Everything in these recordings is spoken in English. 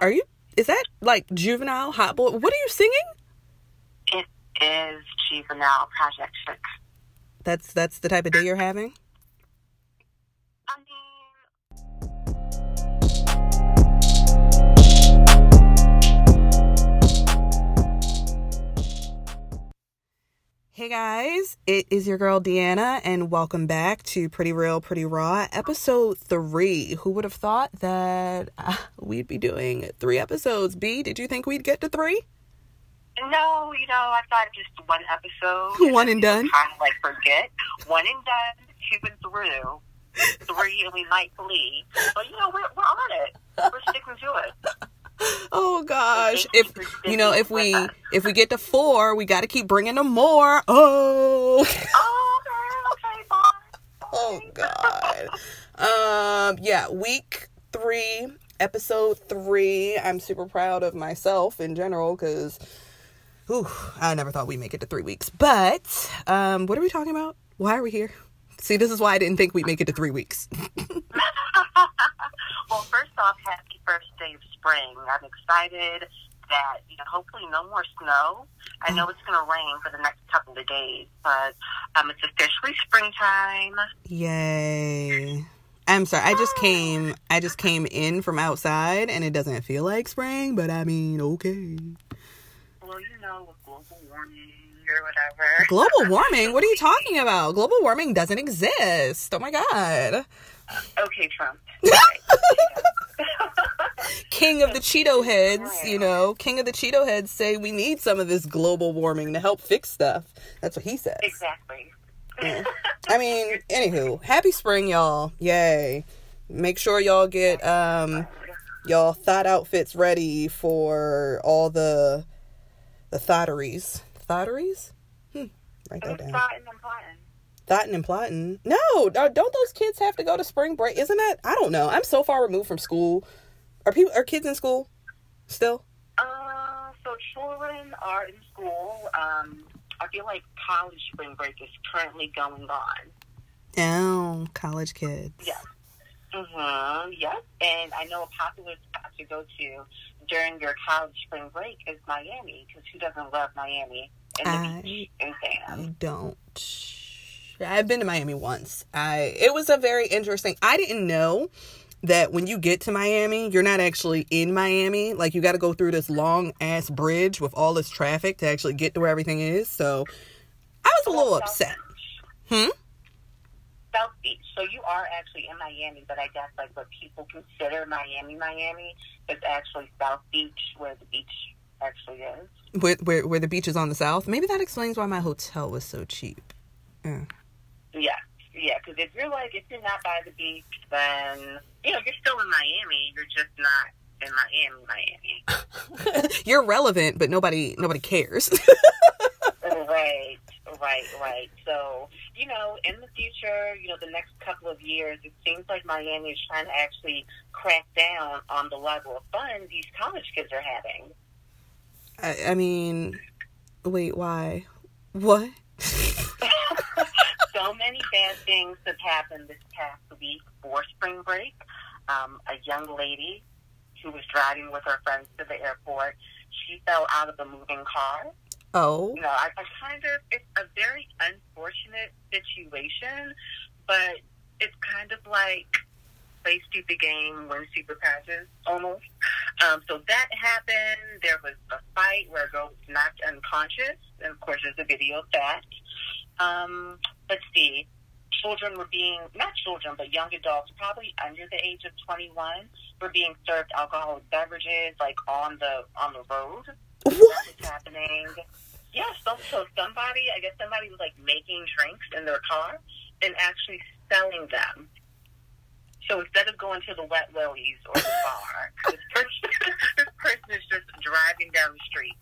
Are you? Is that like juvenile hot boy? What are you singing? It is juvenile project six. That's that's the type of day you're having. Hey guys, it is your girl Deanna, and welcome back to Pretty Real, Pretty Raw, episode three. Who would have thought that uh, we'd be doing three episodes? B, did you think we'd get to three? no, you know, I thought just one episode. One and done? Kind of like forget. One and done, two and through. Three, and we might leave. But, you know, we're, we're on it. We're sticking to it. Oh gosh, if you know, if we if we get to four, we got to keep bringing them more. Oh, Oh, okay, okay, oh god. Um, yeah, week three, episode three. I'm super proud of myself in general because. Ooh, I never thought we'd make it to three weeks. But um, what are we talking about? Why are we here? See, this is why I didn't think we'd make it to three weeks. well, first off, happy first day of spring. I'm excited that you know, hopefully no more snow. I know it's going to rain for the next couple of days, but um, it's officially springtime. Yay. I'm sorry. I just came I just came in from outside and it doesn't feel like spring, but I mean, okay. Well, you know, with global warming or whatever. Global warming? What are you talking about? Global warming doesn't exist. Oh my god. Okay, Trump. King of the Cheeto heads, you know, King of the Cheeto heads say we need some of this global warming to help fix stuff. That's what he says. exactly. I mean, anywho, happy spring, y'all. Yay. Make sure y'all get um y'all thought outfits ready for all the the thotteries. Thotteries? Hmm. Write that down. Plotting and plotting. Thoughtin' and plotting. No, don't don't those kids have to go to spring break? Isn't that? I don't know. I'm so far removed from school. Are people are kids in school still? Uh, so children are in school. Um, I feel like college spring break is currently going on. No, college kids. Yeah. Mm-hmm. Yep. And I know a popular spot to go to during your college spring break is Miami because who doesn't love Miami and the I- beach and sand? I don't. I've been to Miami once. I it was a very interesting. I didn't know that when you get to Miami, you're not actually in Miami. Like you got to go through this long ass bridge with all this traffic to actually get to where everything is. So I was a little South upset. Beach. Hmm. South Beach. So you are actually in Miami, but I guess like what people consider Miami, Miami is actually South Beach, where the beach actually is. Where, where where the beach is on the south. Maybe that explains why my hotel was so cheap. Yeah. Yeah, yeah. Because if you're like, if you're not by the beach, then you know you're still in Miami. You're just not in Miami, Miami. you're relevant, but nobody nobody cares. right, right, right. So you know, in the future, you know, the next couple of years, it seems like Miami is trying to actually crack down on the level of fun these college kids are having. I, I mean, wait, why? What? so many bad things have happened this past week for spring break. Um, a young lady who was driving with her friends to the airport, she fell out of the moving car. Oh. You know, I, I kind of, it's a very unfortunate situation, but it's kind of like play stupid game, win super prizes, almost. Um, so that happened. There was a fight where a girl was knocked unconscious, and of course, there's a video of that. Um, let's see. Children were being, not children, but young adults, probably under the age of 21, were being served alcoholic beverages, like on the on the road. What? That was happening. Yeah, so, so somebody, I guess somebody was like making drinks in their car and actually selling them. So instead of going to the wet willies or the bar, this person, this person is just driving down the street.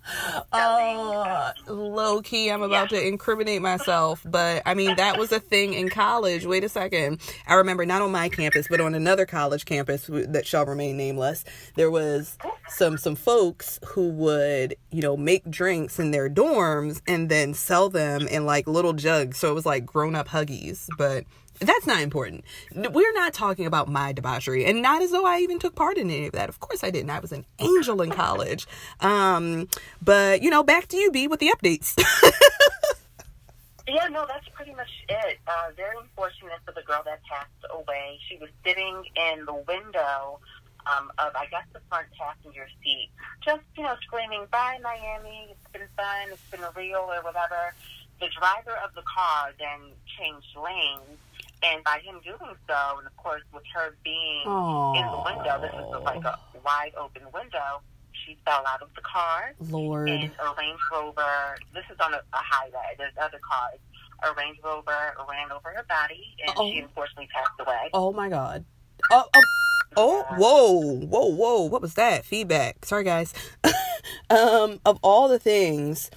Uh, low key, I'm about to incriminate myself, but I mean, that was a thing in college. Wait a second. I remember not on my campus, but on another college campus that shall remain nameless, there was some, some folks who would, you know, make drinks in their dorms and then sell them in like little jugs. So it was like grown up huggies, but that's not important. We're not talking about my debauchery, and not as though I even took part in any of that. Of course, I didn't. I was an angel in college. Um, but you know, back to you, B, with the updates. Yeah, no, that's pretty much it. Uh, very unfortunate for the girl that passed away. She was sitting in the window um, of, I guess, the front passenger seat, just, you know, screaming, bye, Miami, it's been fun, it's been real, or whatever. The driver of the car then changed lanes, and by him doing so, and of course, with her being in the window, this is like a wide open window, she fell out of the car. Lord. And a Range Rover, this is on a, a highway, there's other cars. A Range Rover ran over her body, and Uh-oh. she unfortunately passed away. Oh my god. Oh, oh, oh, whoa, whoa, whoa. What was that? Feedback. Sorry, guys. um, of all the things,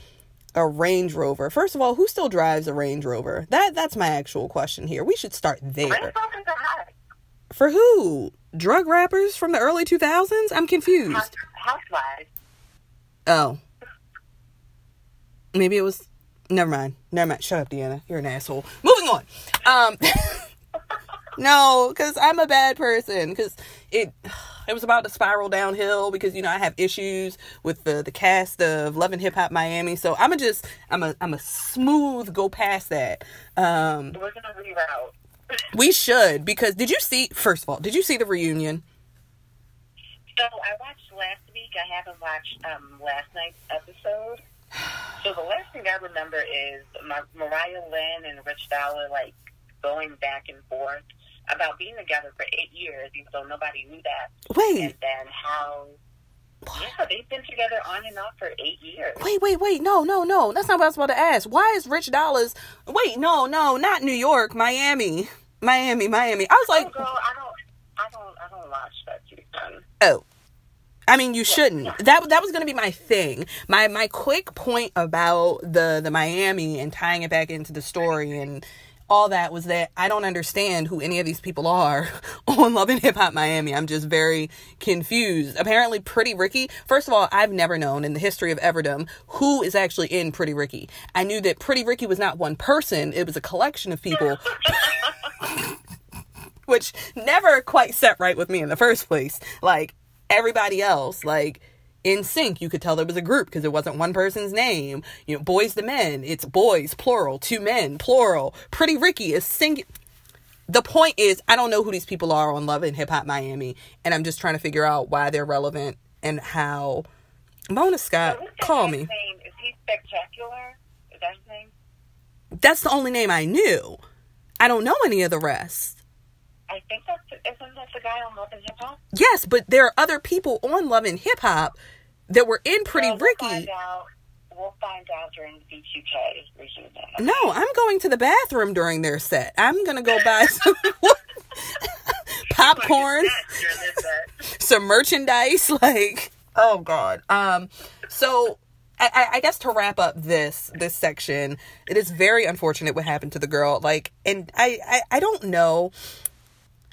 a Range Rover. First of all, who still drives a Range Rover? That that's my actual question here. We should start there. Rovers are hot. For who? Drug rappers from the early 2000s? I'm confused. House, housewives. Oh. Maybe it was never mind. Never mind. Shut up, Deanna. You're an asshole. Moving on. Um No, cuz I'm a bad person cuz it it was about to spiral downhill because you know I have issues with the the cast of Love and Hip Hop Miami. So I'm gonna just I'm a I'm a smooth go past that. Um We're gonna reroute. we should because did you see first of all, did you see the reunion? So I watched last week. I haven't watched um, last night's episode. So the last thing I remember is my, Mariah Lynn and Rich Dollaz like going back and forth about being together for eight years, even though nobody knew that. Wait. And then how, yeah, they've been together on and off for eight years. Wait, wait, wait. No, no, no. That's not what I was about to ask. Why is Rich Dollaz? Wait, no, no, not New York, Miami. Miami, Miami. I was Oh, like, girl, I don't, I don't, I don't watch that season. oh. I mean, you shouldn't. That that was going to be my thing. My my quick point about the the Miami and tying it back into the story and all that was that I don't understand who any of these people are on Love and Hip Hop Miami. I'm just very confused. Apparently, Pretty Ricky. First of all, I've never known in the history of Everdom who is actually in Pretty Ricky. I knew that Pretty Ricky was not one person; it was a collection of people. which never quite set right with me in the first place. Like everybody else, like NSYNC, you could tell there was a group because it wasn't one person's name. You know, Boyz II Men, it's boys plural, two men plural. Pretty Ricky is sing. The point is, I don't know who these people are on Love and Hip Hop Miami, and I'm just trying to figure out why they're relevant and how. Mona Scott, that call me. Name? Is he spectacular? Is that his name? That's the only name I knew. I don't know any of the rest. I think that's isn't that the guy on Love and Hip Hop? Yes, but there are other people on Love and Hip Hop that were in Pretty Well, we'll Ricky. Find out, we'll find out during the B2K reunion. No, I'm going to the bathroom during their set. I'm gonna go buy some popcorn, some merchandise. Like, oh god. Um, so I, I- I guess to wrap up this this section, it is very unfortunate what happened to the girl. Like, and I I, I don't know.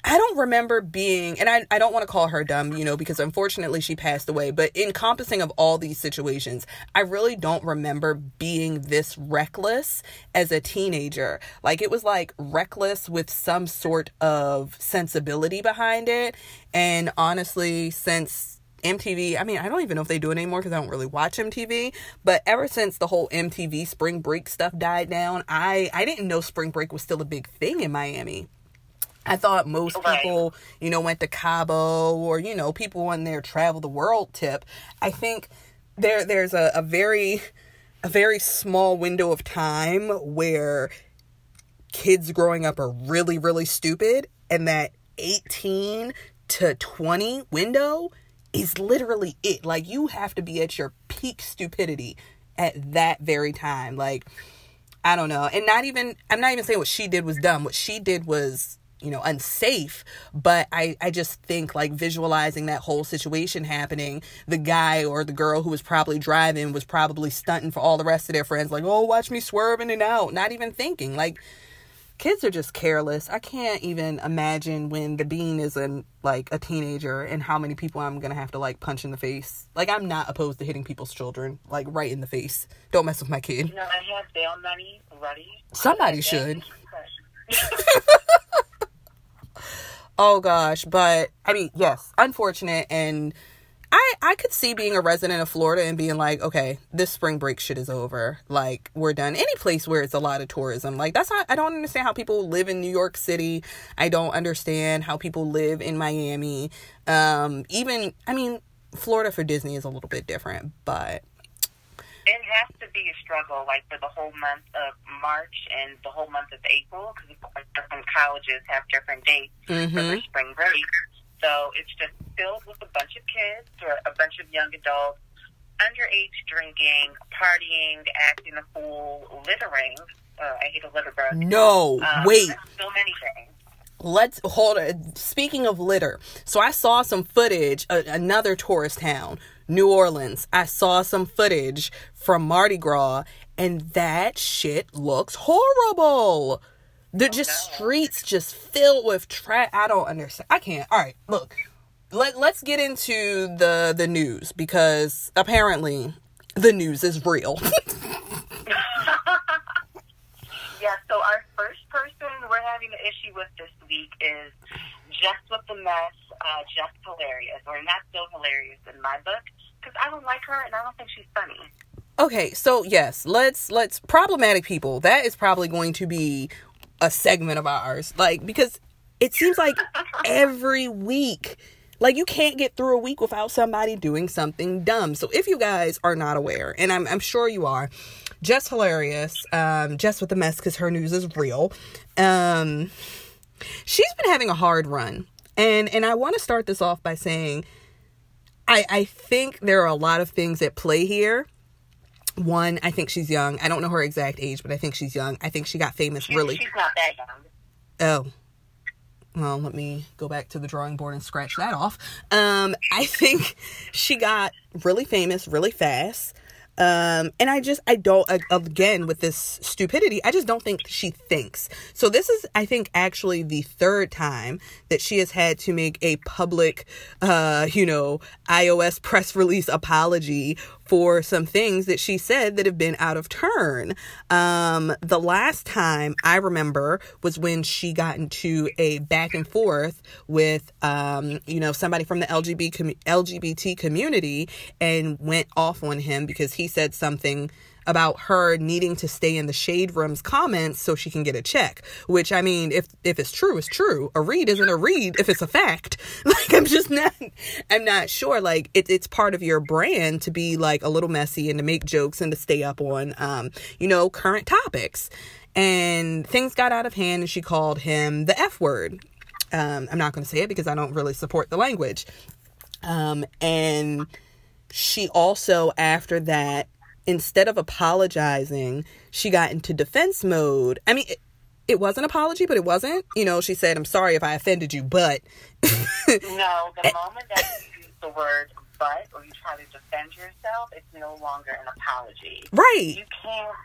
I don't remember being, and I, I don't want to call her dumb, you know, because unfortunately she passed away, but encompassing of all these situations, I really don't remember being this reckless as a teenager. Like it was like reckless with some sort of sensibility behind it. And honestly, since MTV, I mean, I don't even know if they do it anymore because I don't really watch MTV, but ever since the whole MTV spring break stuff died down, I, I didn't know spring break was still a big thing in Miami. I thought most Right. people, you know, went to Cabo or, you know, people on their travel the world tip. I think there there's a, a very a very small window of time where kids growing up are really, really stupid and that 18 to 20 window is literally it. Like you have to be at your peak stupidity at that very time. Like I don't know. And not even I'm not even saying what she did was dumb. What she did was, you know, unsafe, but I I just think like visualizing that whole situation happening, the guy or the girl who was probably driving was probably stunting for all the rest of their friends like, "Oh, watch me swerving and out." Not even thinking. Like kids are just careless. I can't even imagine when the bean is in like a teenager and how many people I'm gonna have to like punch in the face. Like I'm not opposed to hitting people's children, like right in the face. Don't mess with my kid. You know, I have bail money ready. Somebody should. oh gosh, but I mean, yes, unfortunate and I I could see being a resident of Florida and being like, okay, this spring break shit is over. Like we're done. Any place where it's a lot of tourism, like that's not. I don't understand how people live in New York City. I don't understand how people live in Miami. Um, even I mean, Florida for Disney is a little bit different, but it has to be a struggle, like for the whole month of March and the whole month of April, because different colleges have different dates mm-hmm. for their spring break. So it's just filled with a bunch of kids or a bunch of young adults, underage drinking, partying, acting a fool, littering. Uh, I hate a litter bug. No, um, wait. So many things let's hold it. Speaking of litter, so I saw some footage, uh, another tourist town, New Orleans. I saw some footage from Mardi Gras, and that shit looks horrible. The oh, just no. streets just filled with trash. I don't understand. I can't. All right, look. Let Let's get into the the news because apparently the news is real. yeah. So our first person we're having an issue with this week is Jess with the Mess. Uh, Jess Hilarious, or not so hilarious in my book because I don't like her and I don't think she's funny. Okay, so yes, let's let's problematic people. That is probably going to be a segment of ours. Like because it seems like every week like you can't get through a week without somebody doing something dumb. So if you guys are not aware, and I'm I'm sure you are, Jess Hilarious, um, Jess with the Mess because her news is real. Um, she's been having a hard run, and and I want to start this off by saying, I I think there are a lot of things at play here. One, I think she's young. I don't know her exact age, but I think she's young. I think she got famous really. She's not that young. Oh, well, let me go back to the drawing board and scratch that off. Um, I think she got really famous really fast. Um, and I just, I don't, again, with this stupidity, I just don't think she thinks. So this is, I think, actually the third time that she has had to make a public, uh, you know, iOS press release apology for some things that she said that have been out of turn. Um, the last time I remember was when she got into a back and forth with, um, you know, somebody from the LGBT, LGBT community and went off on him because he said something about her needing to stay in the shade room's comments so she can get a check. Which I mean, if if it's true, it's true. A read isn't a read if it's a fact. Like I'm just not I'm not sure. Like it, it's part of your brand to be like a little messy and to make jokes and to stay up on um, you know, current topics. And things got out of hand and she called him the F word. Um, I'm not gonna say it because I don't really support the language. Um, and she also after that instead of apologizing, she got into defense mode. I mean, it, it was an apology, but it wasn't. You know, she said, I'm sorry if I offended you, but. no, the moment that you use the word but or you try to defend yourself, it's no longer an apology. Right. You can't,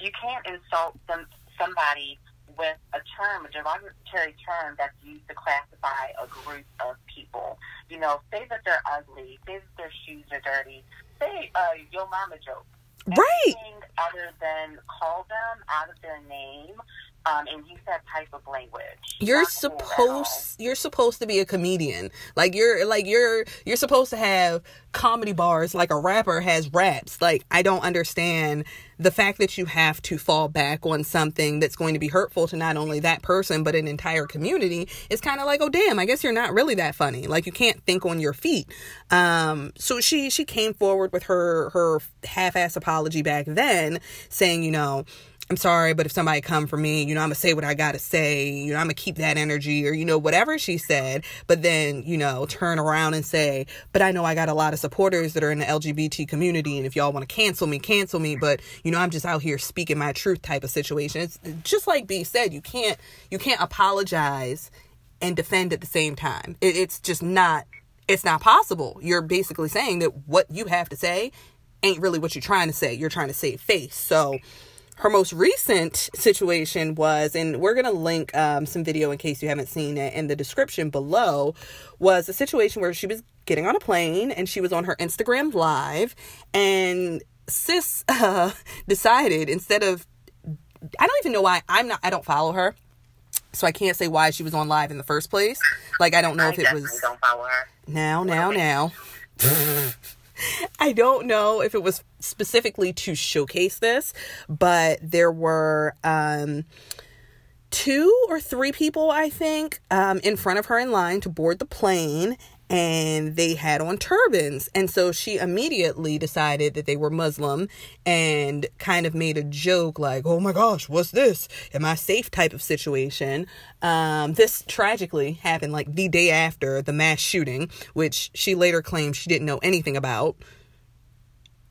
you can't insult some, somebody with a term, a derogatory term that's used to classify a group of people. You know, say that they're ugly, say that their shoes are dirty, say uh, your mama joke right. other than call them out of their name um, and use that type of language. You're supposed you're supposed to be a comedian. Like you're like you're you're supposed to have comedy bars like a rapper has raps. Like I don't understand the fact that you have to fall back on something that's going to be hurtful to not only that person but an entire community is kind of like oh damn i guess you're not really that funny like you can't think on your feet um so she she came forward with her her half-ass apology back then saying you know I'm sorry, but if somebody come for me, you know, I'm gonna say what I gotta say, you know, I'm gonna keep that energy or, you know, whatever she said, but then, you know, turn around and say, but I know I got a lot of supporters that are in the LGBT community and if y'all wanna cancel me, cancel me, but, you know, I'm just out here speaking my truth type of situation. It's just like B said, you can't, you can't apologize and defend at the same time. It, it's just not, it's not possible. You're basically saying that what you have to say ain't really what you're trying to say. You're trying to save face. So, her most recent situation was, and we're going to link um, some video in case you haven't seen it in the description below, was a situation where she was getting on a plane and she was on her Instagram live and sis uh, decided instead of, I don't even know why I'm not, I don't follow her so I can't say why she was on live in the first place. Like I don't know I if it was don't follow her. now, now, now. I don't know if it was specifically to showcase this, but there were um, two or three people, I think, um, in front of her in line to board the plane, and they had on turbans. And so she immediately decided that they were Muslim and kind of made a joke like, oh my gosh, what's this? Am I safe type of situation. Um, this tragically happened like the day after the mass shooting, which she later claimed she didn't know anything about.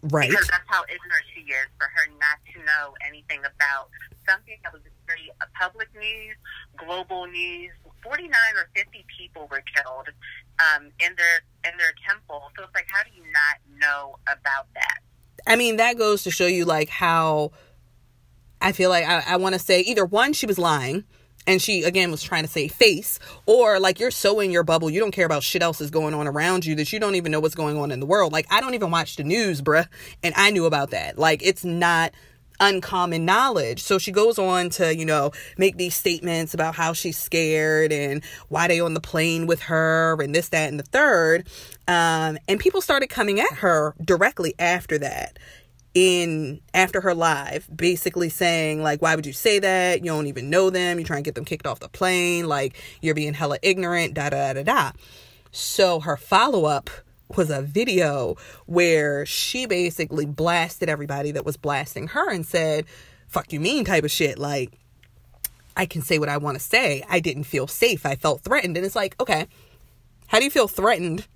Right. Because that's how ignorant she is for her not to know anything about something that was very uh, public news, global news. Forty nine or fifty people were killed um, in their in their temple. So it's like, how do you not know about that? I mean, that goes to show you like how I feel like I, I want to say either one, she was lying and she again was trying to say face, or like you're so in your bubble, you don't care about shit else is going on around you that you don't even know what's going on in the world. Like I don't even watch the news, bruh, and I knew about that. Like it's not uncommon knowledge. So she goes on to, you know, make these statements about how she's scared and why they on the plane with her and this, that, and the third. Um, and people started coming at her directly after that in after her live basically saying like why would you say that you don't even know them you're trying to get them kicked off the plane like you're being hella ignorant da da da da so her follow-up was a video where she basically blasted everybody that was blasting her and said, fuck you mean type of shit. Like, I can say what I want to say. I didn't feel safe. I felt threatened. And it's like, okay, how do you feel threatened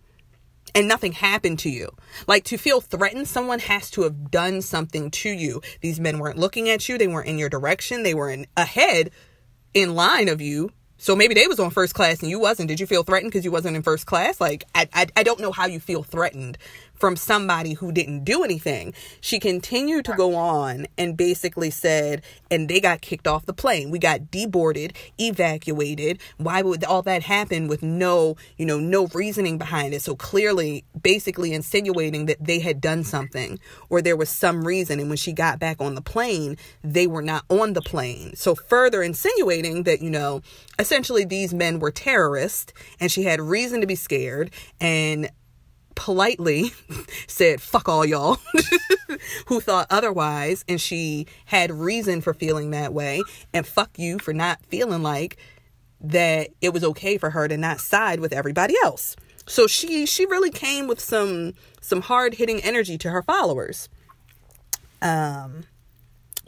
and nothing happened to you? Like, to feel threatened, someone has to have done something to you. These men weren't looking at you, they weren't in your direction, they were in ahead in line of you so maybe they was on first class and you wasn't. Did you feel threatened because you wasn't in first class? Like I, I I don't know how you feel threatened from somebody who didn't do anything. She continued to go on and basically said, and they got kicked off the plane. We got deboarded, evacuated. Why would all that happen with no, you know, no reasoning behind it? So clearly, basically insinuating that they had done something or there was some reason. And when she got back on the plane, they were not on the plane. So further insinuating that, you know, essentially these men were terrorists and she had reason to be scared and politely said, fuck all y'all who thought otherwise. And she had reason for feeling that way. And fuck you for not feeling like that it was okay for her to not side with everybody else. So she she really came with some some hard hitting energy to her followers. Um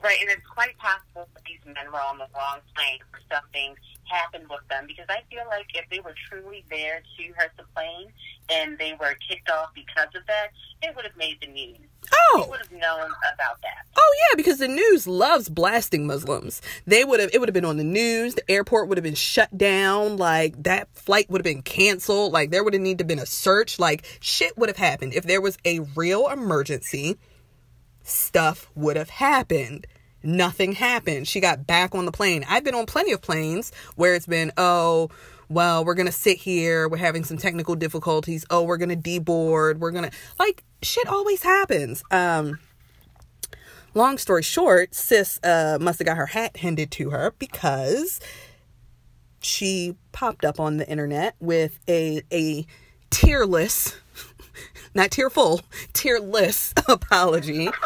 Right, and it's quite possible that these men were on the wrong plane or something happened with them because I feel like if they were truly there to hurt the plane and they were kicked off because of that, it would have made the news. Oh, We would have known about that. Oh yeah, because the news loves blasting Muslims. They would have it would have been on the news. The airport would have been shut down. Like that flight would have been canceled. Like there would have needed to been a search. Like shit would have happened if there was a real emergency. Stuff would have happened. Nothing happened. She got back on the plane. I've been on plenty of planes where it's been, oh, well, we're going to sit here. We're having some technical difficulties. Oh, we're going to deboard. We're going to, like, shit always happens. Um, long story short, sis uh, must have got her hat handed to her because she popped up on the internet with a a tearless, not tearful, tearless apology.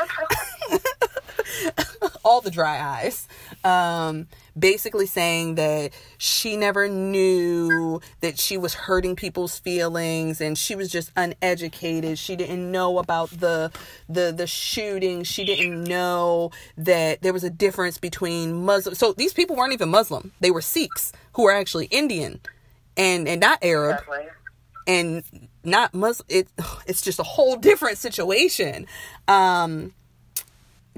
All the dry eyes. Um, basically saying that she never knew that she was hurting people's feelings and she was just uneducated she didn't know about the the the shooting she didn't know that there was a difference between muslim so these people weren't even muslim they were sikhs who were actually indian and and not arab Exactly. and not muslim it, it's just a whole different situation. Um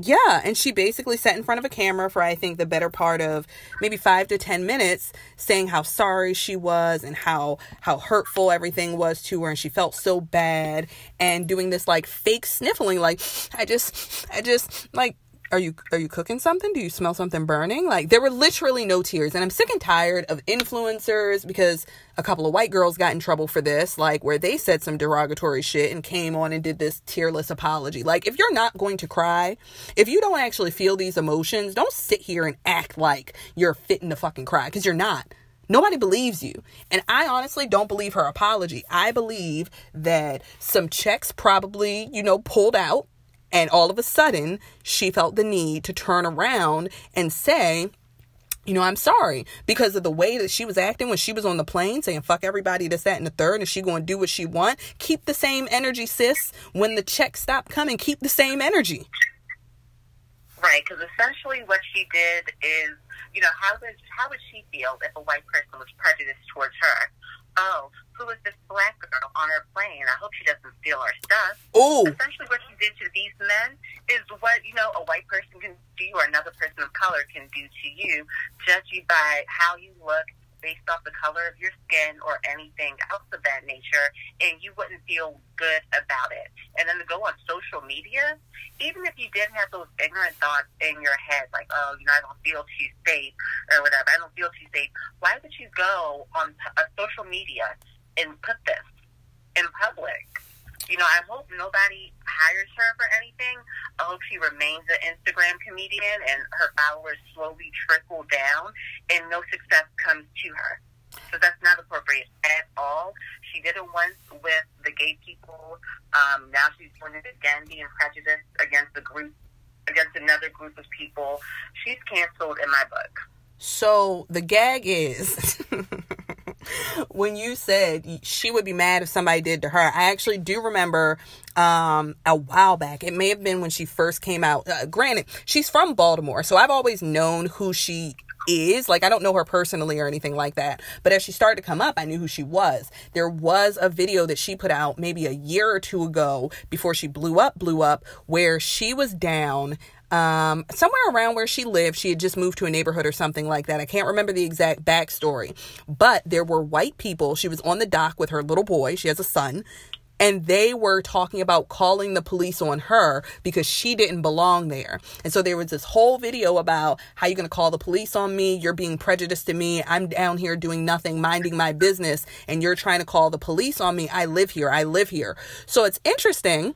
yeah, and she basically sat in front of a camera for I think the better part of maybe 5 to 10 minutes saying how sorry she was and how how hurtful everything was to her and she felt so bad and doing this like fake sniffling like I just I just like are you are you cooking something? Do you smell something burning? Like there were literally no tears. And I'm sick and tired of influencers because a couple of white girls got in trouble for this, like where they said some derogatory shit and came on and did this tearless apology. Like if you're not going to cry, if you don't actually feel these emotions, don't sit here and act like you're fitting to fucking cry because you're not. Nobody believes you. And I honestly don't believe her apology. I believe that some checks probably, you know, pulled out and all of a sudden, she felt the need to turn around and say, you know, I'm sorry because of the way that she was acting when she was on the plane saying fuck everybody that in the third and she going to do what she want. Keep the same energy, sis. When the checks stop coming, keep the same energy. Right, because essentially what she did is, you know, how would how would she feel if a white person was prejudiced towards her? Oh, who is this black girl on her plane? I hope she doesn't steal our stuff. Oh. Essentially, what she did to these men is what, you know, a white person can do or another person of color can do to you, judge you by how you look, based off the color of your skin or anything else of that nature, and you wouldn't feel good about it. And then to go on social media, even if you did have those ignorant thoughts in your head, like, oh, you know, I don't feel too safe or whatever, I don't feel too safe, why would you go on a uh, social media and put this in public? You know, I hope nobody hires her for anything. I hope she remains an Instagram comedian and her followers slowly trickle down and no success comes to her. So that's not appropriate at all. She did it once with the gay people. Um, now she's doing it again, being prejudiced against a group, against another group of people. She's canceled in my book. So the gag is when you said she would be mad if somebody did to her. I actually do remember um, a while back. It may have been when she first came out. Uh, granted, she's from Baltimore, so I've always known who she is. Like, I don't know her personally or anything like that. But as she started to come up, I knew who she was. There was a video that she put out maybe a year or two ago before she blew up, blew up, where she was down um, somewhere around where she lived. She had just moved to a neighborhood or something like that. I can't remember the exact backstory, but there were white people. She was on the dock with her little boy. She has a son. And they were talking about calling the police on her because she didn't belong there. And so there was this whole video about how you're going to call the police on me. You're being prejudiced to me. I'm down here doing nothing, minding my business. And you're trying to call the police on me. I live here. I live here. So it's interesting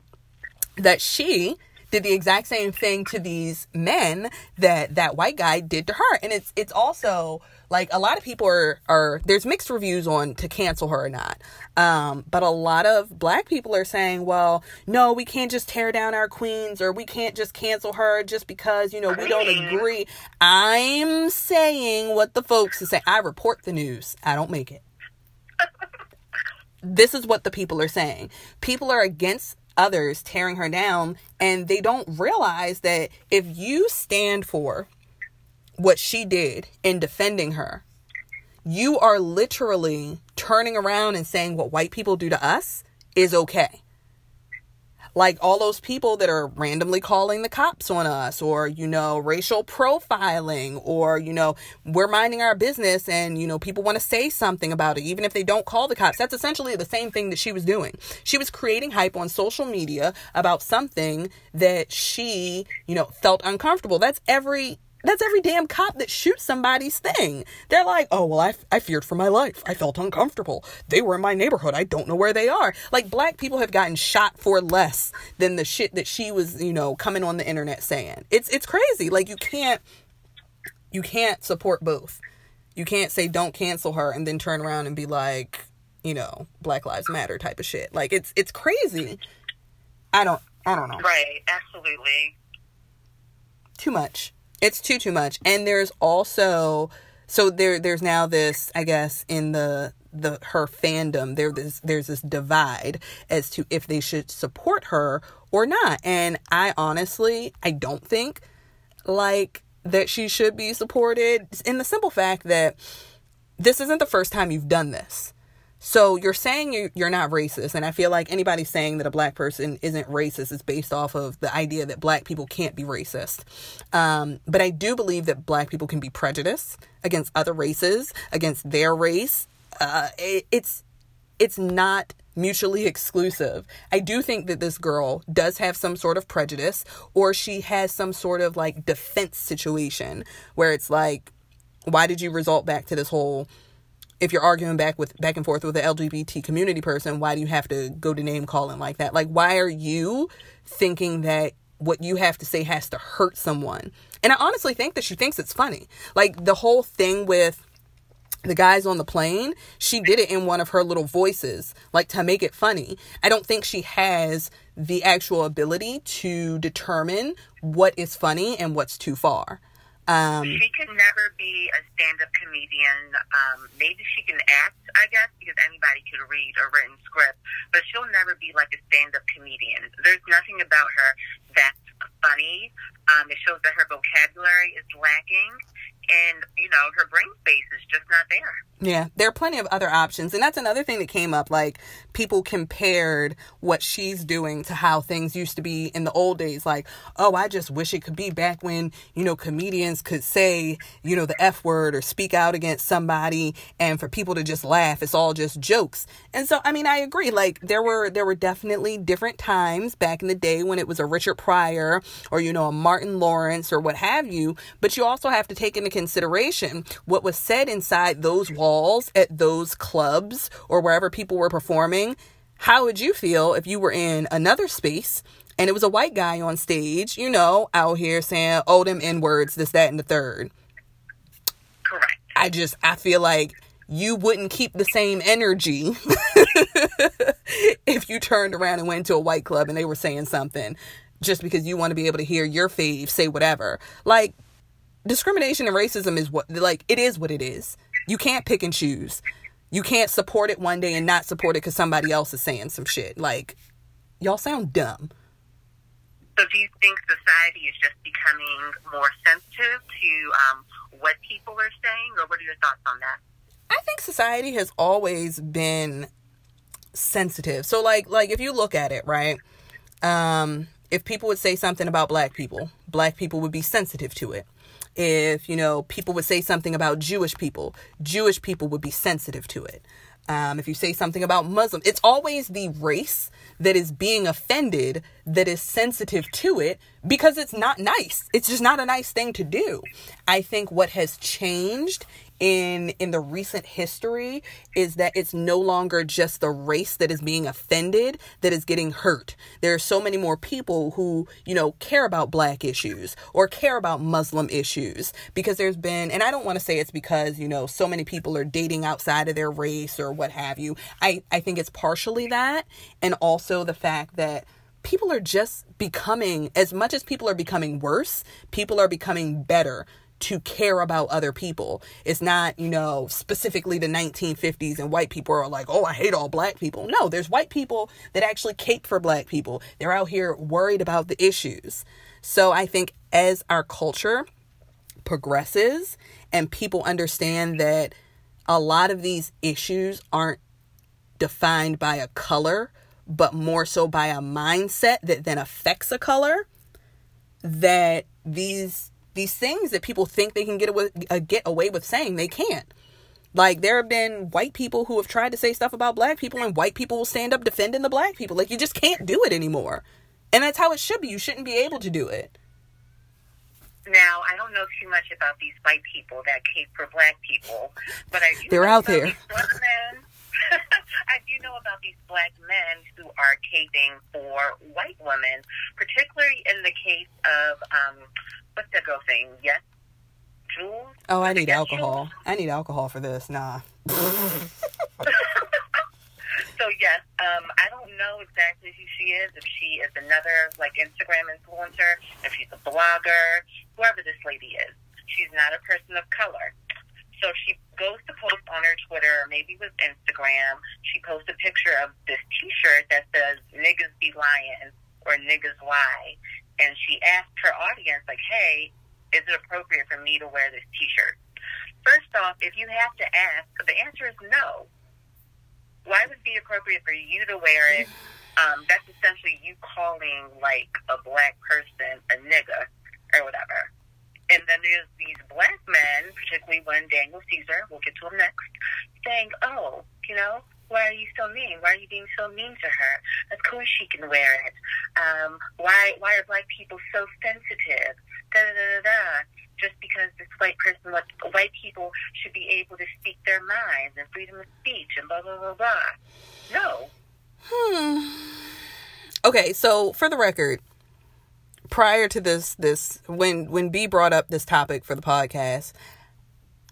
that she did the exact same thing to these men that that white guy did to her. And it's it's also like a lot of people are are there's mixed reviews on to cancel her or not. Um, but a lot of black people are saying, well, no, we can't just tear down our queens or we can't just cancel her just because, you know, we don't agree. I'm saying what the folks are saying. I report the news. I don't make it. this is what the people are saying. People are against others tearing her down and they don't realize that if you stand for what she did in defending her you are literally turning around and saying what white people do to us is okay like all those people that are randomly calling the cops on us or you know racial profiling or you know we're minding our business and you know people want to say something about it even if they don't call the cops. That's essentially the same thing that she was doing. She was creating hype on social media about something that she you know felt uncomfortable. That's every that's every damn cop that shoots somebody's thing. They're like, oh, well, I, I feared for my life. I felt uncomfortable. They were in my neighborhood. I don't know where they are. Like, black people have gotten shot for less than the shit that she was, you know, coming on the internet saying. It's, it's crazy. Like, you can't, you can't support both. You can't say don't cancel her and then turn around and be like, you know, Black Lives Matter type of shit. Like, it's, it's crazy. I don't, I don't know. Right. Absolutely. Too much it's too too much. And there's also so there there's now this i guess in the the her fandom there this there's this divide as to if they should support her or not. And i honestly i don't think like that she should be supported in the simple fact that this isn't the first time you've done this so you're saying you, you're not racist, and I feel like anybody saying that a black person isn't racist is based off of the idea that black people can't be racist. Um, but I do believe that black people can be prejudiced against other races, against their race. Uh, it, it's it's not mutually exclusive. I do think that this girl does have some sort of prejudice or she has some sort of like defense situation where it's like why did you result back to this whole if you're arguing back with back and forth with the LGBT community person, why do you have to go to name calling like that? Like why are you thinking that what you have to say has to hurt someone? And I honestly think that she thinks it's funny. Like the whole thing with the guys on the plane, she did it in one of her little voices, like to make it funny. I don't think she has the actual ability to determine what is funny and what's too far. Um, she could never be a stand-up comedian. Um, maybe she can act, I guess, because anybody could read a written script, but she'll never be like a stand-up comedian. There's nothing about her that's funny. Um, it shows that her vocabulary is lacking, and you know her brain space is just not there. Yeah, there are plenty of other options, and that's another thing that came up. Like people compared what she's doing to how things used to be in the old days. Like, oh, I just wish it could be back when you know comedians could say you know the f word or speak out against somebody, and for people to just laugh. It's all just jokes. And so, I mean, I agree. Like there were there were definitely different times back in the day when it was a Richard Pryor or you know a Martin Lawrence or what have you. But you also have to take into consideration what was said inside those walls at those clubs or wherever people were performing. How would you feel if you were in another space and it was a white guy on stage, you know, out here saying, oh, them N words, this, that, and the third? Correct. I just, I feel like you wouldn't keep the same energy if you turned around and went to a white club and they were saying something just because you want to be able to hear your fave say whatever. Like, discrimination and racism is what like it is what it is. You can't pick and choose. You can't support it one day and not support it because somebody else is saying some shit. Like, y'all sound dumb. So, do you think society is just becoming more sensitive to um, what people are saying, or what are your thoughts on that? I think society has always been sensitive. So, like, like if you look at it, right? Um, if people would say something about black people, black people would be sensitive to it if you know people would say something about Jewish people, Jewish people would be sensitive to it. Um, if you say something about Muslim, it's always the race that is being offended that is sensitive to it because it's not nice. It's just not a nice thing to do. I think what has changed in in the recent history is that it's no longer just the race that is being offended that is getting hurt. There are so many more people who, you know, care about black issues or care about Muslim issues because there's been and I don't want to say it's because, you know, so many people are dating outside of their race or what have you. I I think it's partially that and also the fact that people are just becoming as much as people are becoming worse, people are becoming better to care about other people. It's not, you know, specifically the 1950s and white people are like, oh, I hate all black people. No, there's white people that actually cape for black people. They're out here worried about the issues. So I think as our culture progresses and people understand that a lot of these issues aren't defined by a color, but more so by a mindset that then affects a color, that these these things that people think they can get away, uh, get away with saying they can't. Like there have been white people who have tried to say stuff about black people and white people will stand up defending the black people. Like you just can't do it anymore. And that's how it should be. You shouldn't be able to do it. Now, I don't know too much about these white people that cape for black people, but I do They're out there. I do know about these black men who are caping for white women, particularly in the case of um, what's that girl saying? Yes, Jules. Oh, I need yes, alcohol. Jules? I need alcohol for this. Nah. so yes, um, I don't know exactly who she is. If she is another like Instagram influencer, if she's a blogger, whoever this lady is, she's not a person of color. So she goes to post on her Twitter, or maybe with Instagram. She posts a picture of this T-shirt that says "Niggas be lying" or "Niggas lie," and she asked her audience, like, hey, is it appropriate for me to wear this T-shirt? First off, if you have to ask, the answer is no. Why would it be appropriate for you to wear it? Um, that's essentially you calling like a black person a nigga or whatever. And then there's these black men, particularly when Daniel Caesar, we'll get to him next, saying, oh, you know, why are you so mean? Why are you being so mean to her? Of course she can wear it. Um, why why are black people so sensitive? Da da da da. Just because this white person, like white people, should be able to speak their minds and freedom of speech and blah blah blah blah. No. Hmm. Okay, so for the record, prior to this this when when B brought up this topic for the podcast,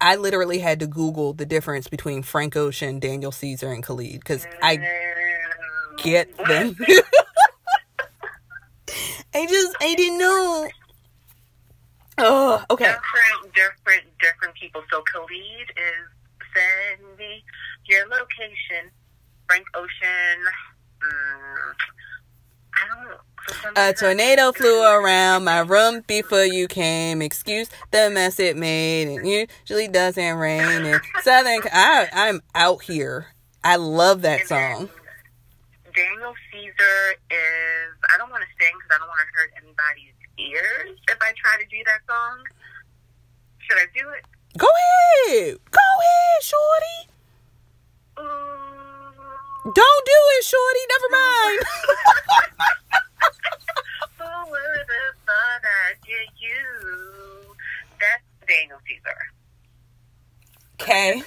I literally had to Google the difference between Frank Ocean, Daniel Caesar, and Khalid because I get them. I just I didn't know. Oh, okay. Different, different, different people. So Khalid is send me your location. Frank Ocean. Mm, I don't. A tornado flew around my room before you came. Excuse the mess it made. It usually doesn't rain in Southern. I I'm out here. I love that song. Daniel Caesar is. I don't want to sing because I don't want to hurt anybody's ears if I try to do that song. Should I do it? Go ahead, go ahead, shorty. Ooh. Don't do it, shorty. Never mind. Who would have thought I'd get you? That's Daniel Caesar. Okay.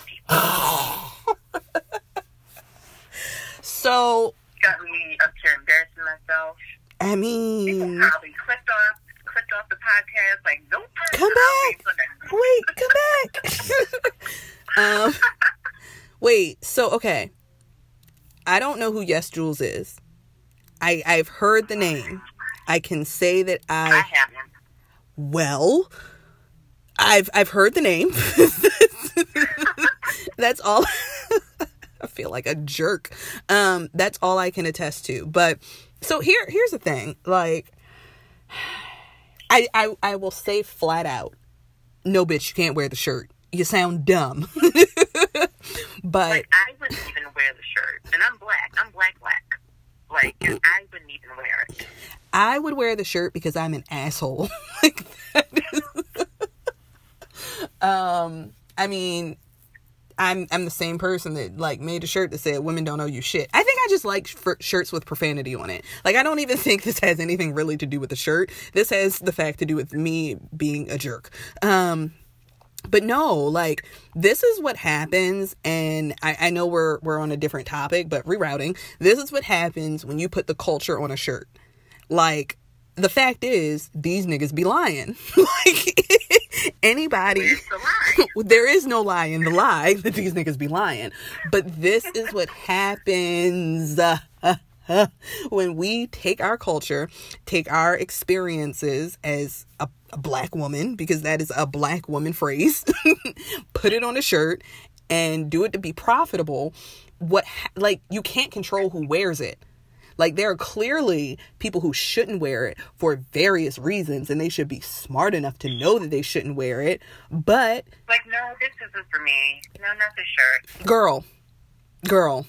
so Got me up here embarrassing myself. I mean, probably clicked off, clicked off the podcast. Like, nope. Come back. wait for that. wait, come back. um, wait. So okay, I don't know who Yesjulz is. I I've heard the name. I can say that I I haven't. well. I've I've heard the name. that's all. I feel like a jerk. Um, that's all I can attest to. But so here here's the thing. Like, I I I will say flat out, no, bitch, you can't wear the shirt. You sound dumb. but Like, I wouldn't even wear the shirt. And I'm black. I'm black, black. Like, I wouldn't even wear it. I would wear the shirt because I'm an asshole. um, I mean, I'm I'm the same person that like made a shirt that said "Women don't owe you shit." I think I just like sh- shirts with profanity on it. Like I don't even think this has anything really to do with the shirt. This has the fact to do with me being a jerk. Um, but no, like this is what happens, and I, I know we're we're on a different topic, but rerouting. This is what happens when you put the culture on a shirt. Like the fact is, these niggas be lying. like anybody, the there is no lie in the lie that these niggas be lying. But this is what happens. when we take our culture, take our experiences as a, a black woman, because that is a black woman phrase, put it on a shirt and do it to be profitable. What, like, you can't control who wears it. Like, there are clearly people who shouldn't wear it for various reasons, and they should be smart enough to know that they shouldn't wear it. But, Like, no, this isn't for me. No, not the shirt. girl, girl,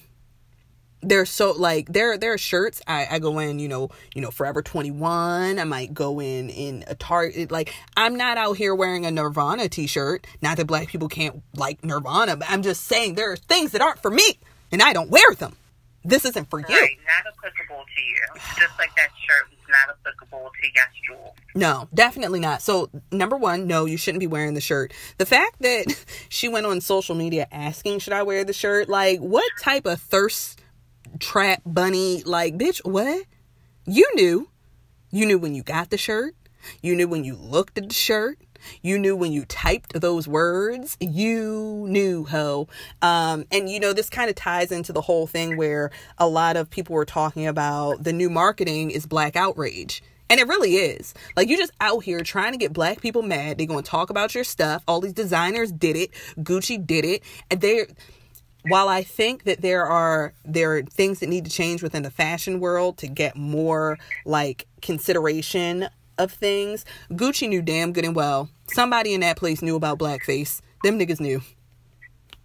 they're so like there there are shirts I, I go in you know you know forever 21 i might go in in a target like i'm not out here wearing a nirvana t-shirt not that black people can't like nirvana but i'm just saying there are things that aren't for me and i don't wear them this isn't for you Right, not applicable to you. Just like that shirt was not applicable to Yes Jewel. No, definitely not. So, number one, no, you shouldn't be wearing the shirt. The fact that she went on social media asking, should I wear the shirt? Like, what type of thirst trap bunny? Like, bitch, what? You knew. You knew when you got the shirt. You knew when you looked at the shirt. You knew when you typed those words. You knew, ho. Um, and you know, this kind of ties into the whole thing where a lot of people were talking about the new marketing is black outrage. And it really is. Like you're just out here trying to get black people mad. They're going to talk about your stuff. All these designers did it. Gucci did it. And they're while I think that there are there are things that need to change within the fashion world to get more like consideration of things, Gucci knew damn good and well. Somebody in that place knew about blackface. Them niggas knew.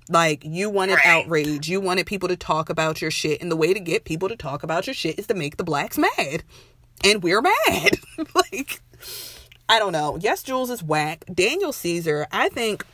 Like you wanted Right. outrage, you wanted people to talk about your shit, and the way to get people to talk about your shit is to make the blacks mad. And we're mad. like I don't know. Yesjulz is whack. Daniel Caesar, I think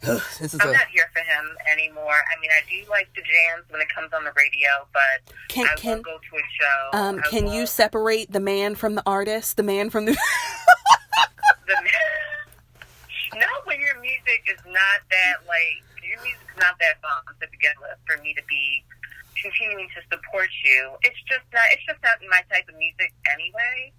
this is I'm a not here for him anymore. I mean, I do like the jams when it comes on the radio, but can I can won't go to a show. um can you won't- separate the man from the artist, the man from the the, man... no, when your music is not that like your music's not that fun to begin with for me to be continuing to support you. It's just not. It's just not my type of music anyway.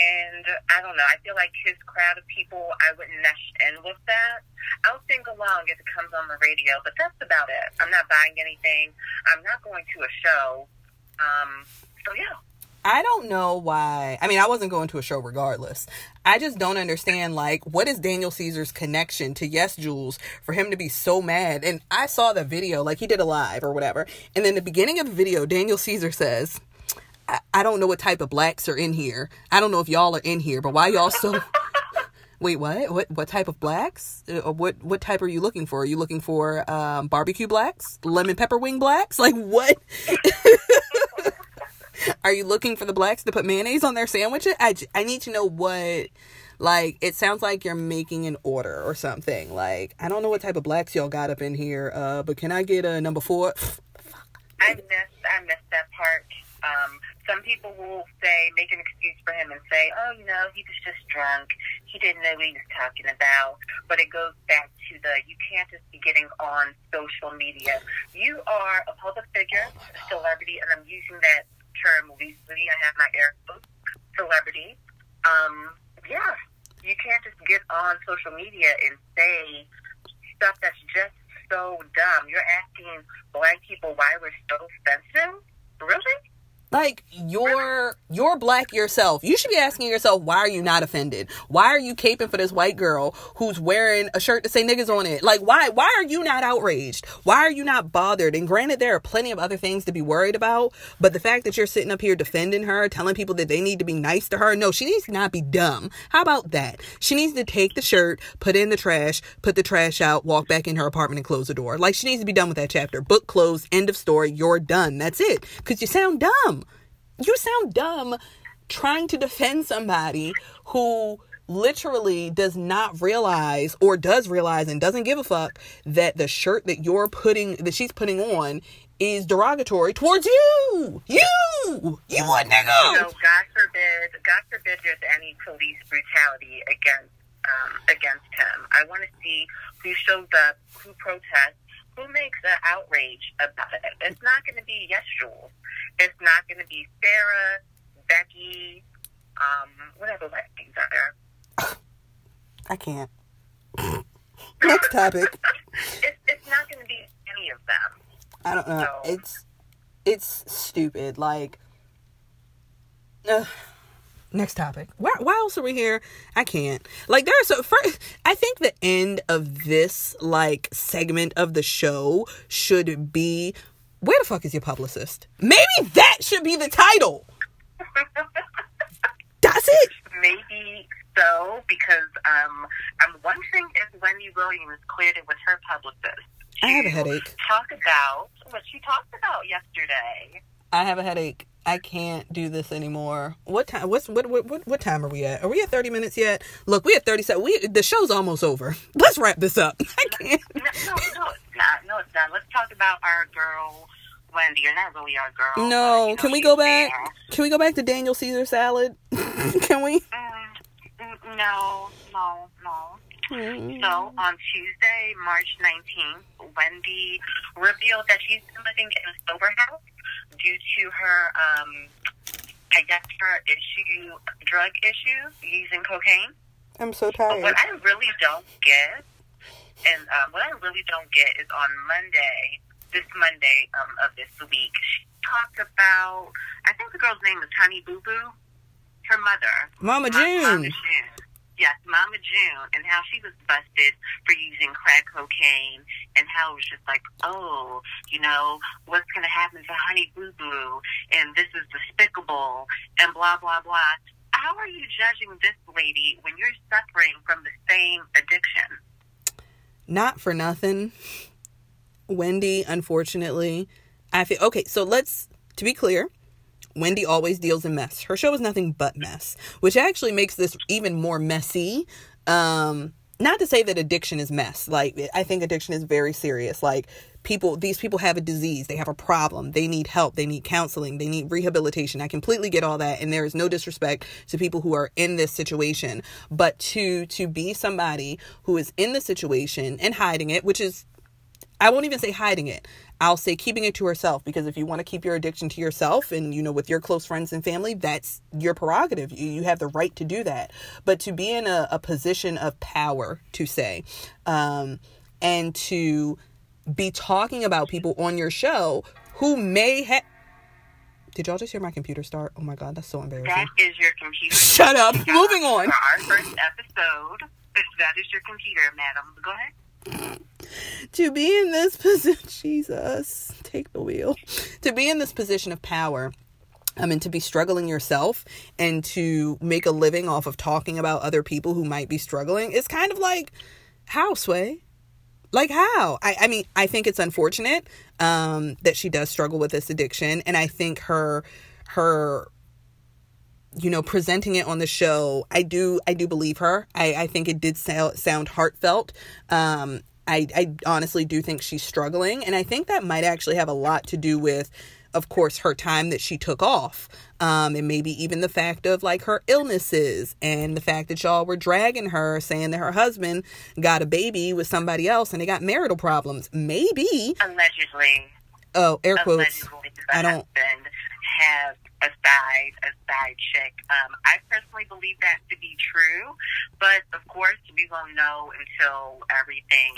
And I don't know. I feel like his crowd of people, I wouldn't mesh in with that. I'll sing along if it comes on the radio, but that's about it. I'm not buying anything. I'm not going to a show. Um, so yeah. I don't know why. I mean, I wasn't going to a show regardless. I just don't understand, like, what is Daniel Caesar's connection to Yesjulz for him to be so mad? And I saw the video, like, he did a live or whatever. And then the beginning of the video, Daniel Caesar says, I, don't know what type of blacks are in here. I don't know if y'all are in here, but why y'all so. Wait, what? What what type of blacks? Uh, what what type are you looking for? Are you looking for um, barbecue blacks, lemon pepper wing blacks? Like what? Are you looking for the blacks to put mayonnaise on their sandwiches? I I need to know what, like, it sounds like you're making an order or something. Like, I don't know what type of blacks y'all got up in here, uh, but can I get a number four? I missed I missed that part. Um, some people will say make an excuse for him and say, "Oh, you know, he was just drunk. He didn't know what he was talking about." But it goes back to the you can't just be getting on social media. You are a public figure, a celebrity, and I'm using that term loosely. I have my air quotes, celebrity. Um, yeah, you can't just get on social media and say stuff that's just so dumb. You're asking black people why we're so offensive? Really? Like you're you're black yourself. You should be asking yourself why are you not offended? Why are you caping for this white girl who's wearing a shirt to say niggas on it? Like why why are you not outraged? Why are you not bothered? And granted there are plenty of other things to be worried about, but the fact that you're sitting up here defending her, telling people that they need to be nice to her, no, she needs to not be dumb. How about that? She needs to take the shirt, put it in the trash, put the trash out, walk back in her apartment and close the door. Like she needs to be done with that chapter. Book closed, end of story, you're done. That's it. Cuz you sound dumb you sound dumb trying to defend somebody who literally does not realize or does realize and doesn't give a fuck that the shirt that you're putting that she's putting on is derogatory towards you. You, you what nigga. So God forbid, God forbid there's any police brutality against um, against him. I want to see who shows up, who protests, who makes an outrage about it. It's not going to be Yes Jules. It's not going to be Sarah, Becky, um, whatever black names are there. I can't. Next topic. It's, it's not going to be any of them. I don't know. No. It's it's stupid. Like, ugh. next topic. Why, why else are we here? I can't. Like, there's a first. I think the end of this like segment of the show should be. Where the fuck is your publicist? Maybe that should be the title. Does it? Maybe so, because um, I'm wondering if Wendy Williams cleared it with her publicist. I have a headache. Talk about what she talked about yesterday. I have a headache. I can't do this anymore. What time? What's what? What? What, what time are we at? Are we at thirty minutes yet? Look, we at thirty seven. We the show's almost over. Let's wrap this up. I can't. No, no, no, it's not. No, it's not. Let's talk about our girl, Wendy. You're not really our girl. but, No, you know, can we go back? there. Can we go back to Daniel Caesar salad? can we? Mm, mm, no, no, no. So on Tuesday, March 19th, Wendy revealed that she's been living in a sober house due to her, um, I guess, her issue, drug issues, using cocaine. I'm so But tired. what I really don't get, and um, what I really don't get is on Monday, this Monday um, of this week, she talked about, I think the girl's name is Honey Boo Boo, her mother. Mama Ma- Mama June. Yes, Mama June, and how she was busted for using crack cocaine, and how it was just like, oh, you know, what's going to happen to Honey Boo Boo, and this is despicable, and blah, blah, blah. How are you judging this lady when you're suffering from the same addiction? Not for nothing. Wendy, unfortunately, I feel okay. So let's to be clear. Wendy always deals in mess. Her show is nothing but mess, which actually makes this even more messy. Um, not to say that addiction is mess. Like I think addiction is very serious. Like people these people have a disease, they have a problem, they need help, they need counseling, they need rehabilitation. I completely get all that and there is no disrespect to people who are in this situation, but to to be somebody who is in the situation and hiding it, which is I won't even say hiding it. I'll say keeping it to herself because if you want to keep your addiction to yourself and you know with your close friends and family, that's your prerogative. You, you have the right to do that. But to be in a, a position of power, to say, um, and to be talking about people on your show who may have. Did y'all just hear my computer start? Oh my god, that's so embarrassing. That is your computer. Shut up. Moving on. For our first episode, that is your computer, madam. Go ahead to be in this position, Jesus, take the wheel. To be in this position of power, I mean, to be struggling yourself and to make a living off of talking about other people who might be struggling is kind of like, how, Sway? Like, how? I, I mean, I think it's unfortunate um, that she does struggle with this addiction. And I think her, her, you know presenting it on the show i do i do believe her i i think it did sound sound heartfelt um I, I honestly do think she's struggling. And I think that might actually have a lot to do with, of course, her time that she took off. Um, and maybe even the fact of like her illnesses and the fact that y'all were dragging her saying that her husband got a baby with somebody else and they got marital problems. Maybe. Allegedly. Oh, air quotes. I don't. Have a side, a side chick. Um, I personally believe that to be true, but of course we won't know until everything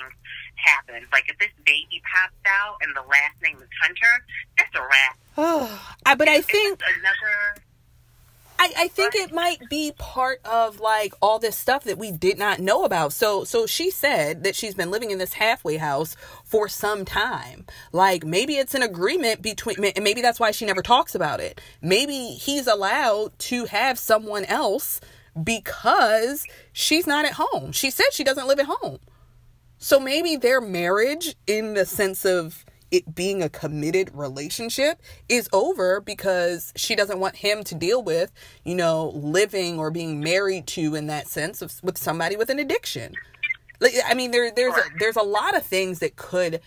happens. Like if this baby pops out and the last name is Hunter, that's a wrap. Oh, but I think another I, I think it might be part of like all this stuff that we did not know about. So so she said that she's been living in this halfway house for some time. Like maybe it's an agreement between and maybe that's why she never talks about it. Maybe he's allowed to have someone else because she's not at home. She said she doesn't live at home. So maybe their marriage in the sense of it being a committed relationship is over because she doesn't want him to deal with, you know, living or being married to in that sense of, with somebody with an addiction. Like, I mean, there there's a, there's a lot of things that could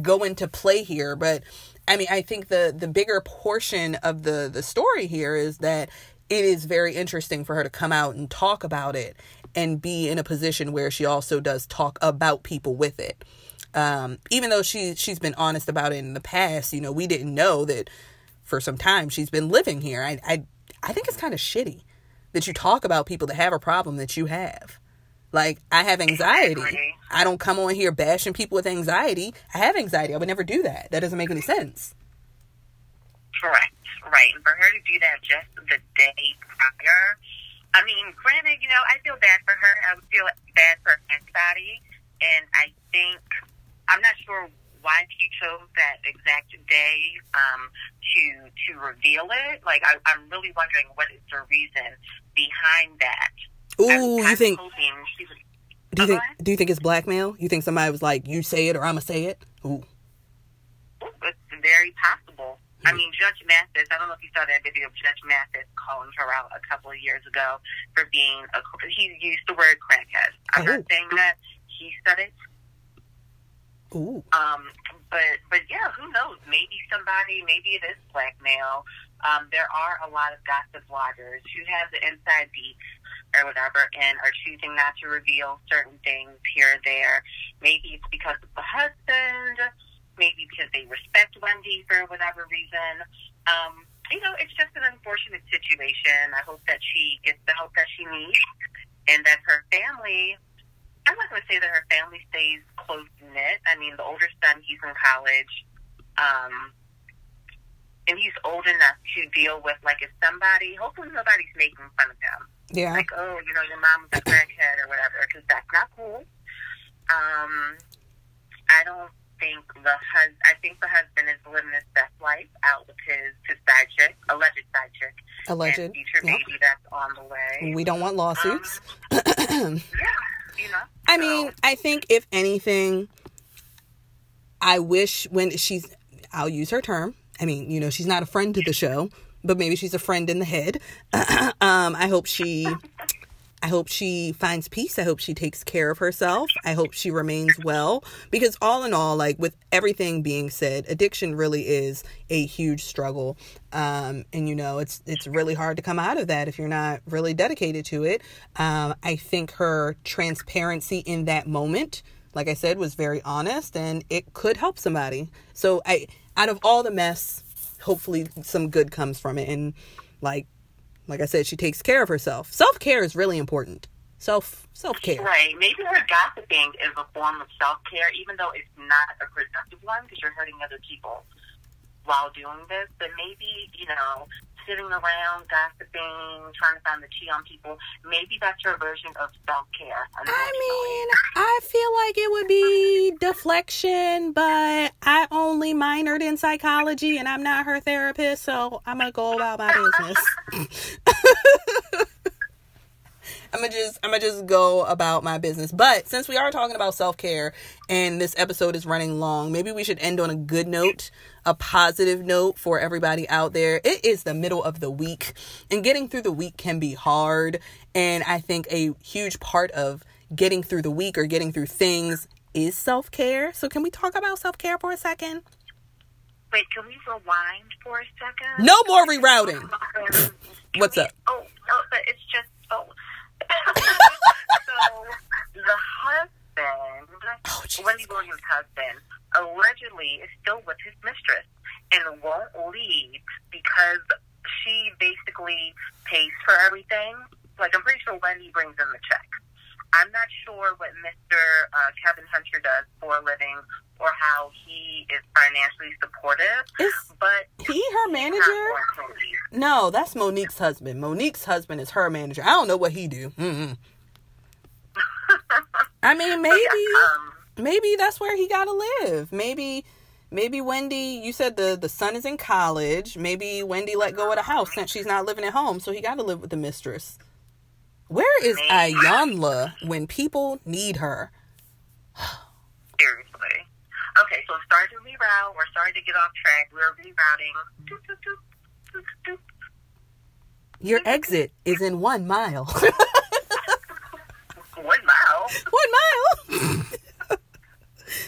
go into play here, but I mean, I think the the bigger portion of the the story here is that it is very interesting for her to come out and talk about it and be in a position where she also does talk about people with it um, even though she she's been honest about it in the past, you know, we didn't know that for some time she's been living here. I I I think it's kind of shitty that you talk about people that have a problem that you have. Like I have anxiety. I don't come on here bashing people with anxiety. I have anxiety. I would never do that. That doesn't make any sense. Correct. Right. And for her to do that just the day prior, I mean, granted, you know, I feel bad for her. I would feel bad for anxiety. And I think I'm not sure why she chose that exact day um, to to reveal it. Like, I, I'm really wondering what is the reason behind that. Ooh, you think? do you think? Do you think it's blackmail? You think somebody was like, "You say it or I'ma say it"? Ooh. It's very possible. I hmm. mean, Judge Mathis, I don't know if you saw that video of Judge Mathis calling her out a couple of years ago for being a, he used the word crackhead. I'm oh. not saying that he said it, Ooh. Um, but but yeah, who knows? Maybe somebody, maybe it is blackmail. Um, there are a lot of gossip bloggers who have the inside beat or whatever, and are choosing not to reveal certain things here or there. Maybe it's because of the husband. Maybe because they respect Wendy for whatever reason. Um, you know, it's just an unfortunate situation. I hope that she gets the help that she needs, and that her family I'm not going to say that her family stays close knit. I mean, the older son, he's in college, um, and he's old enough to deal with like if somebody, hopefully nobody's making fun of him. Yeah. Like, oh, you know, your mom's a crackhead or whatever, because that's not cool. Um, I don't think the hus- I think the husband is living his best life out with his his side chick, alleged side chick, alleged and future yep. baby that's on the way. We don't want lawsuits. Um, yeah you know. I mean, I think if anything, I wish when she's, I'll use her term. I mean, you know, she's not a friend to the show, but maybe she's a friend in the head. um, I hope she I hope she finds peace. I hope she takes care of herself. I hope she remains well. Because, all in all, like with everything being said, addiction really is a huge struggle. Um, and, you know, it's, it's really hard to come out of that if you're not really dedicated to it. Um, I think her transparency in that moment, like I said, was very honest and it could help somebody. So, I, out of all the mess, hopefully some good comes from it. And, like, like I said, she takes care of herself. Self care is really important. Self self care. Right. Maybe her gossiping is a form of self care, even though it's not a productive one because you're hurting other people while doing this. But maybe you know, sitting around gossiping, trying to find the tea on people. Maybe that's your version of self care. I mean, I feel like it would be deflection, but I only minored in psychology and I'm not her therapist, so I'm gonna go about my business. I'm gonna just I'm gonna just go about my business. But since we are talking about self care and this episode is running long, maybe we should end on a good note, a positive note for everybody out there. It is the middle of the week, and getting through the week can be hard. And I think a huge part of getting through the week or getting through things is self care. So can we talk about self care for a second? Wait, can we rewind for a second? No more rerouting. Um, What's we, up? Oh, no, but it's just oh. so the husband, Oh, Wendy Williams' husband, allegedly is still with his mistress and won't leave because she basically pays for everything. Like I'm pretty sure Wendy brings in the check. I'm not sure what Mr. Uh, Kevin Hunter does for a living or how he is financially supportive, Is but he her manager? not going to leave. No, that's Monique's husband. Monique's husband is her manager. I don't know what he do. Mm-mm. I mean, maybe, yeah, um, maybe that's where he gotta live. Maybe, maybe Wendy. You said the the son is in college. Maybe Wendy let go of the house since she's not living at home, so he got to live with the mistress. Where is Maybe. Iyanla when people need her? Seriously. Okay, so sorry to reroute. We're sorry to get off track. We're rerouting. Doop, doop, doop, doop, doop. Your exit is in one mile. One mile. one mile.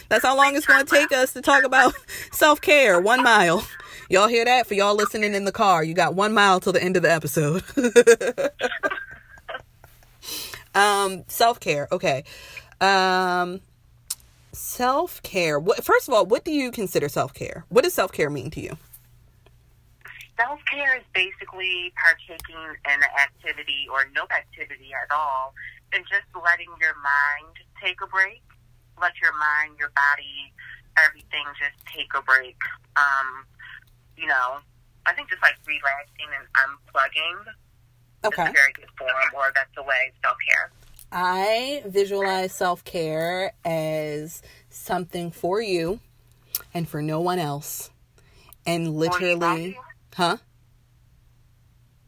That's how long it's going to take us to talk about self care. One mile. Y'all hear that? For y'all listening in the car, you got one mile till the end of the episode. um, self care. Okay. Um, self care. What? First of all, what do you consider self care? What does self care mean to you? Self care is basically partaking in an activity or no activity at all and just letting your mind take a break. Let your mind, your body, everything just take a break. Um, you know, I think just like relaxing and unplugging is Okay. a very good form, or that's the way self care. I visualize self care as something for you and for no one else. And literally, huh?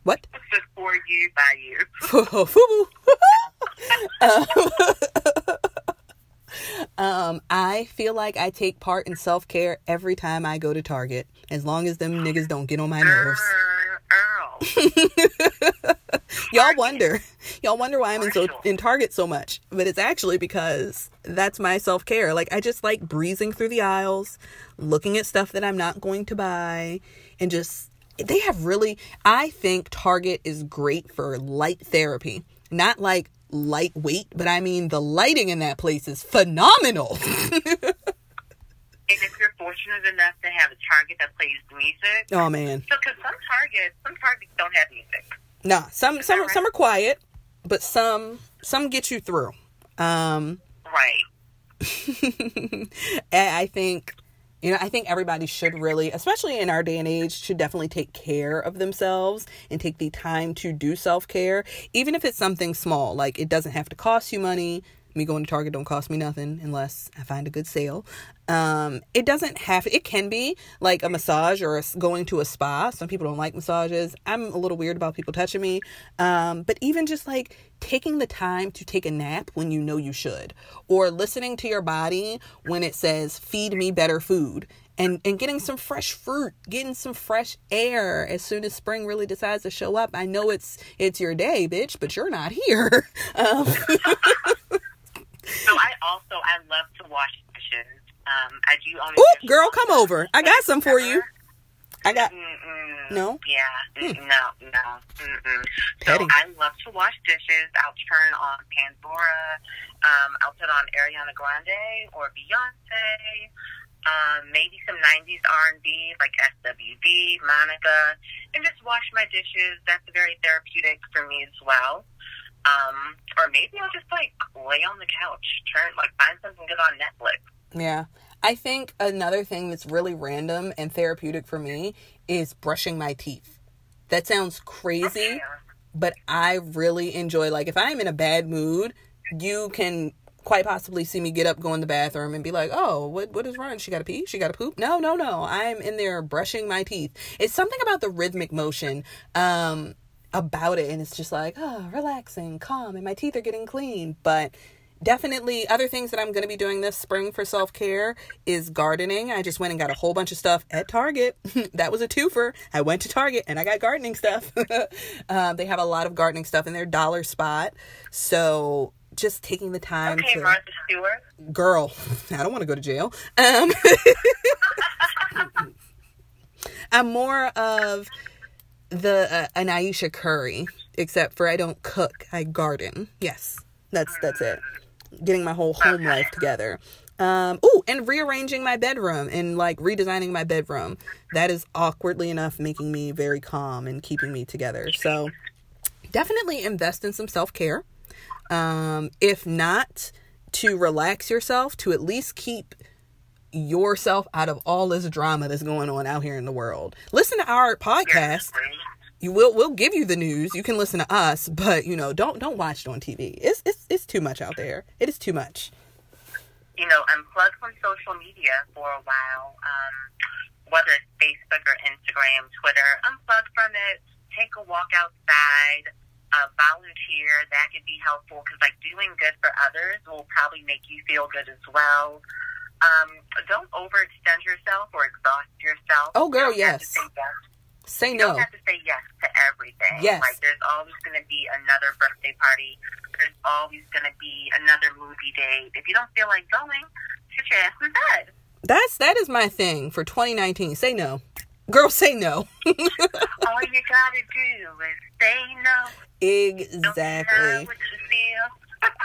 What? It's just for you, by you. Fubu. um, I feel like I take part in self care every time I go to Target, as long as them niggas don't get on my nerves. Y'all wonder, y'all wonder why I'm in so in Target so much, but it's actually because that's my self care. Like I just like breezing through the aisles, looking at stuff that I'm not going to buy, and just they have really. I think Target is great for light therapy, not like lightweight, but I mean the lighting in that place is phenomenal. And if you're fortunate enough to have a Target that plays music, oh man, so because some Targets, some Targets don't have music. nah, some some right? some are quiet, but some some get you through. Um. Right. I think, you know, I think everybody should really, especially in our day and age, should definitely take care of themselves and take the time to do self care, even if it's something small. Like it doesn't have to cost you money. Me going to Target don't cost me nothing unless I find a good sale. Um, it doesn't have. It can be like a massage or a, going to a spa. Some people don't like massages. I'm a little weird about people touching me. Um, but even just like taking the time to take a nap when you know you should, or listening to your body when it says "feed me better food," and and getting some fresh fruit, getting some fresh air as soon as spring really decides to show up. I know it's it's your day, bitch, but you're not here. Um, so I also I love to wash dishes. Um, I do only. Oop, girl, come over. I got some for you. I got. Mm-mm. No? Yeah. Mm. No. No. Mm-mm. Petty. So I love to wash dishes. I'll turn on Pandora. Um, I'll put on Ariana Grande or Beyonce. Um, maybe some '90s R&B like SWV, Monica, and just wash my dishes. That's very therapeutic for me as well. Um, or maybe I'll just like lay on the couch, turn like find something good on Netflix. Yeah. I think another thing that's really random and therapeutic for me is brushing my teeth. That sounds crazy, Yeah. but I really enjoy like if I'm in a bad mood, you can quite possibly see me get up, go in the bathroom and be like, "Oh, what what is wrong? She got to pee? She got to poop?" No, no, no. I'm in there brushing my teeth. It's something about the rhythmic motion um about it and it's just like, "Oh, relaxing, calm, and my teeth are getting clean." But definitely other things that I'm going to be doing this spring for self-care is gardening. I just went and got a whole bunch of stuff at Target. that was a twofer. I went to Target and I got gardening stuff. um, they have a lot of gardening stuff in their dollar spot. So just taking the time Okay, to Martha Stewart. girl i don't want to go to jail um i'm more of the uh, an Ayesha Curry except for i don't cook i garden. Yes that's that's it. Getting my whole home life together. Um oh and rearranging my bedroom and like redesigning my bedroom. That is awkwardly enough making me very calm and keeping me together. So definitely invest in some self-care. Um, if not to relax yourself, to at least keep yourself out of all this drama that's going on out here in the world. Listen to our podcast. You will we'll give you the news. You can listen to us, but you know, don't don't watch it on TV. It's it's it's too much out there. It is too much. you know, unplug from social media for a while, um, whether it's Facebook or Instagram, Twitter, unplug from it, take a walk outside, uh, volunteer. That could be helpful because, like, doing good for others will probably make you feel good as well. Um, don't overextend yourself or exhaust yourself. Oh, girl, You don't have to yes. say yes. Say You no. don't have to say yes to everything. Yes. Like there's always going to be another birthday party. There's always going to be another movie date. If you don't feel like going, sit your ass in bed. That's that is my thing for 2019. Say no. Girl, say no. All you gotta do is say no. Exactly.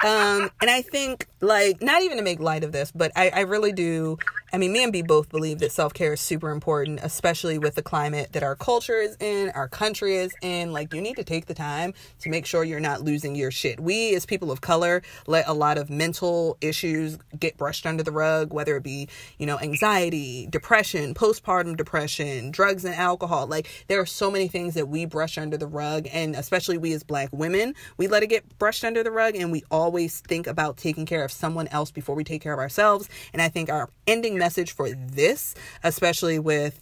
Um and i think like not even to make light of this but i i really do i mean me and b both believe that self-care is super important especially with the climate that our culture is in our country is in. Like you need to take the time to make sure you're not losing your shit. We as people of color let a lot of mental issues get brushed under the rug whether it be you know anxiety depression postpartum depression drugs and alcohol. Like there are so many things that we brush under the rug and especially we as black women we let it get brushed under the rug and we always think about taking care of someone else before we take care of ourselves. And i think our ending message for this especially with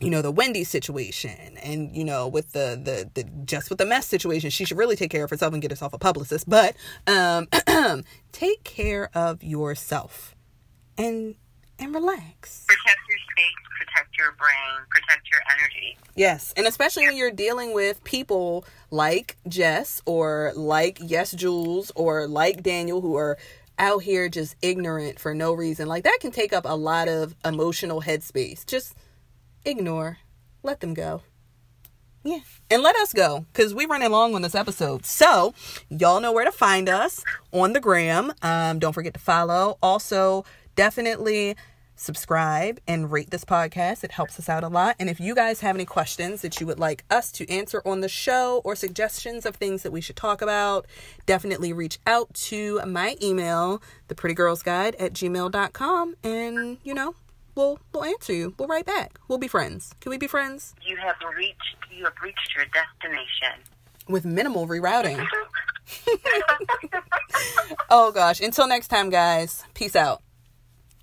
you know the Wendy situation and you know with the the the Jess with the Mess situation. She should really take care of herself and get herself a publicist. But um take care of yourself and and relax. Protect your space, protect your brain, protect your energy. Yes, and especially when you're dealing with people like Jess or like Yesjulz or like Daniel who are out here just ignorant for no reason. Like that can take up a lot of emotional headspace. Just ignore. Let them go. Yeah. And let us go because we're running long on this episode. So, y'all know where to find us on the gram. Um, don't forget to follow. Also, definitely subscribe and rate this podcast. It helps us out a lot. And if you guys have any questions that you would like us to answer on the show or suggestions of things that we should talk about, definitely reach out to my email, theprettygirlsguide at gmail.com. And, you know, we'll, we'll answer you. We'll write back. We'll be friends. Can we be friends? You have reached you have reached your destination. With minimal rerouting. Oh gosh. Until next time, guys. Peace out.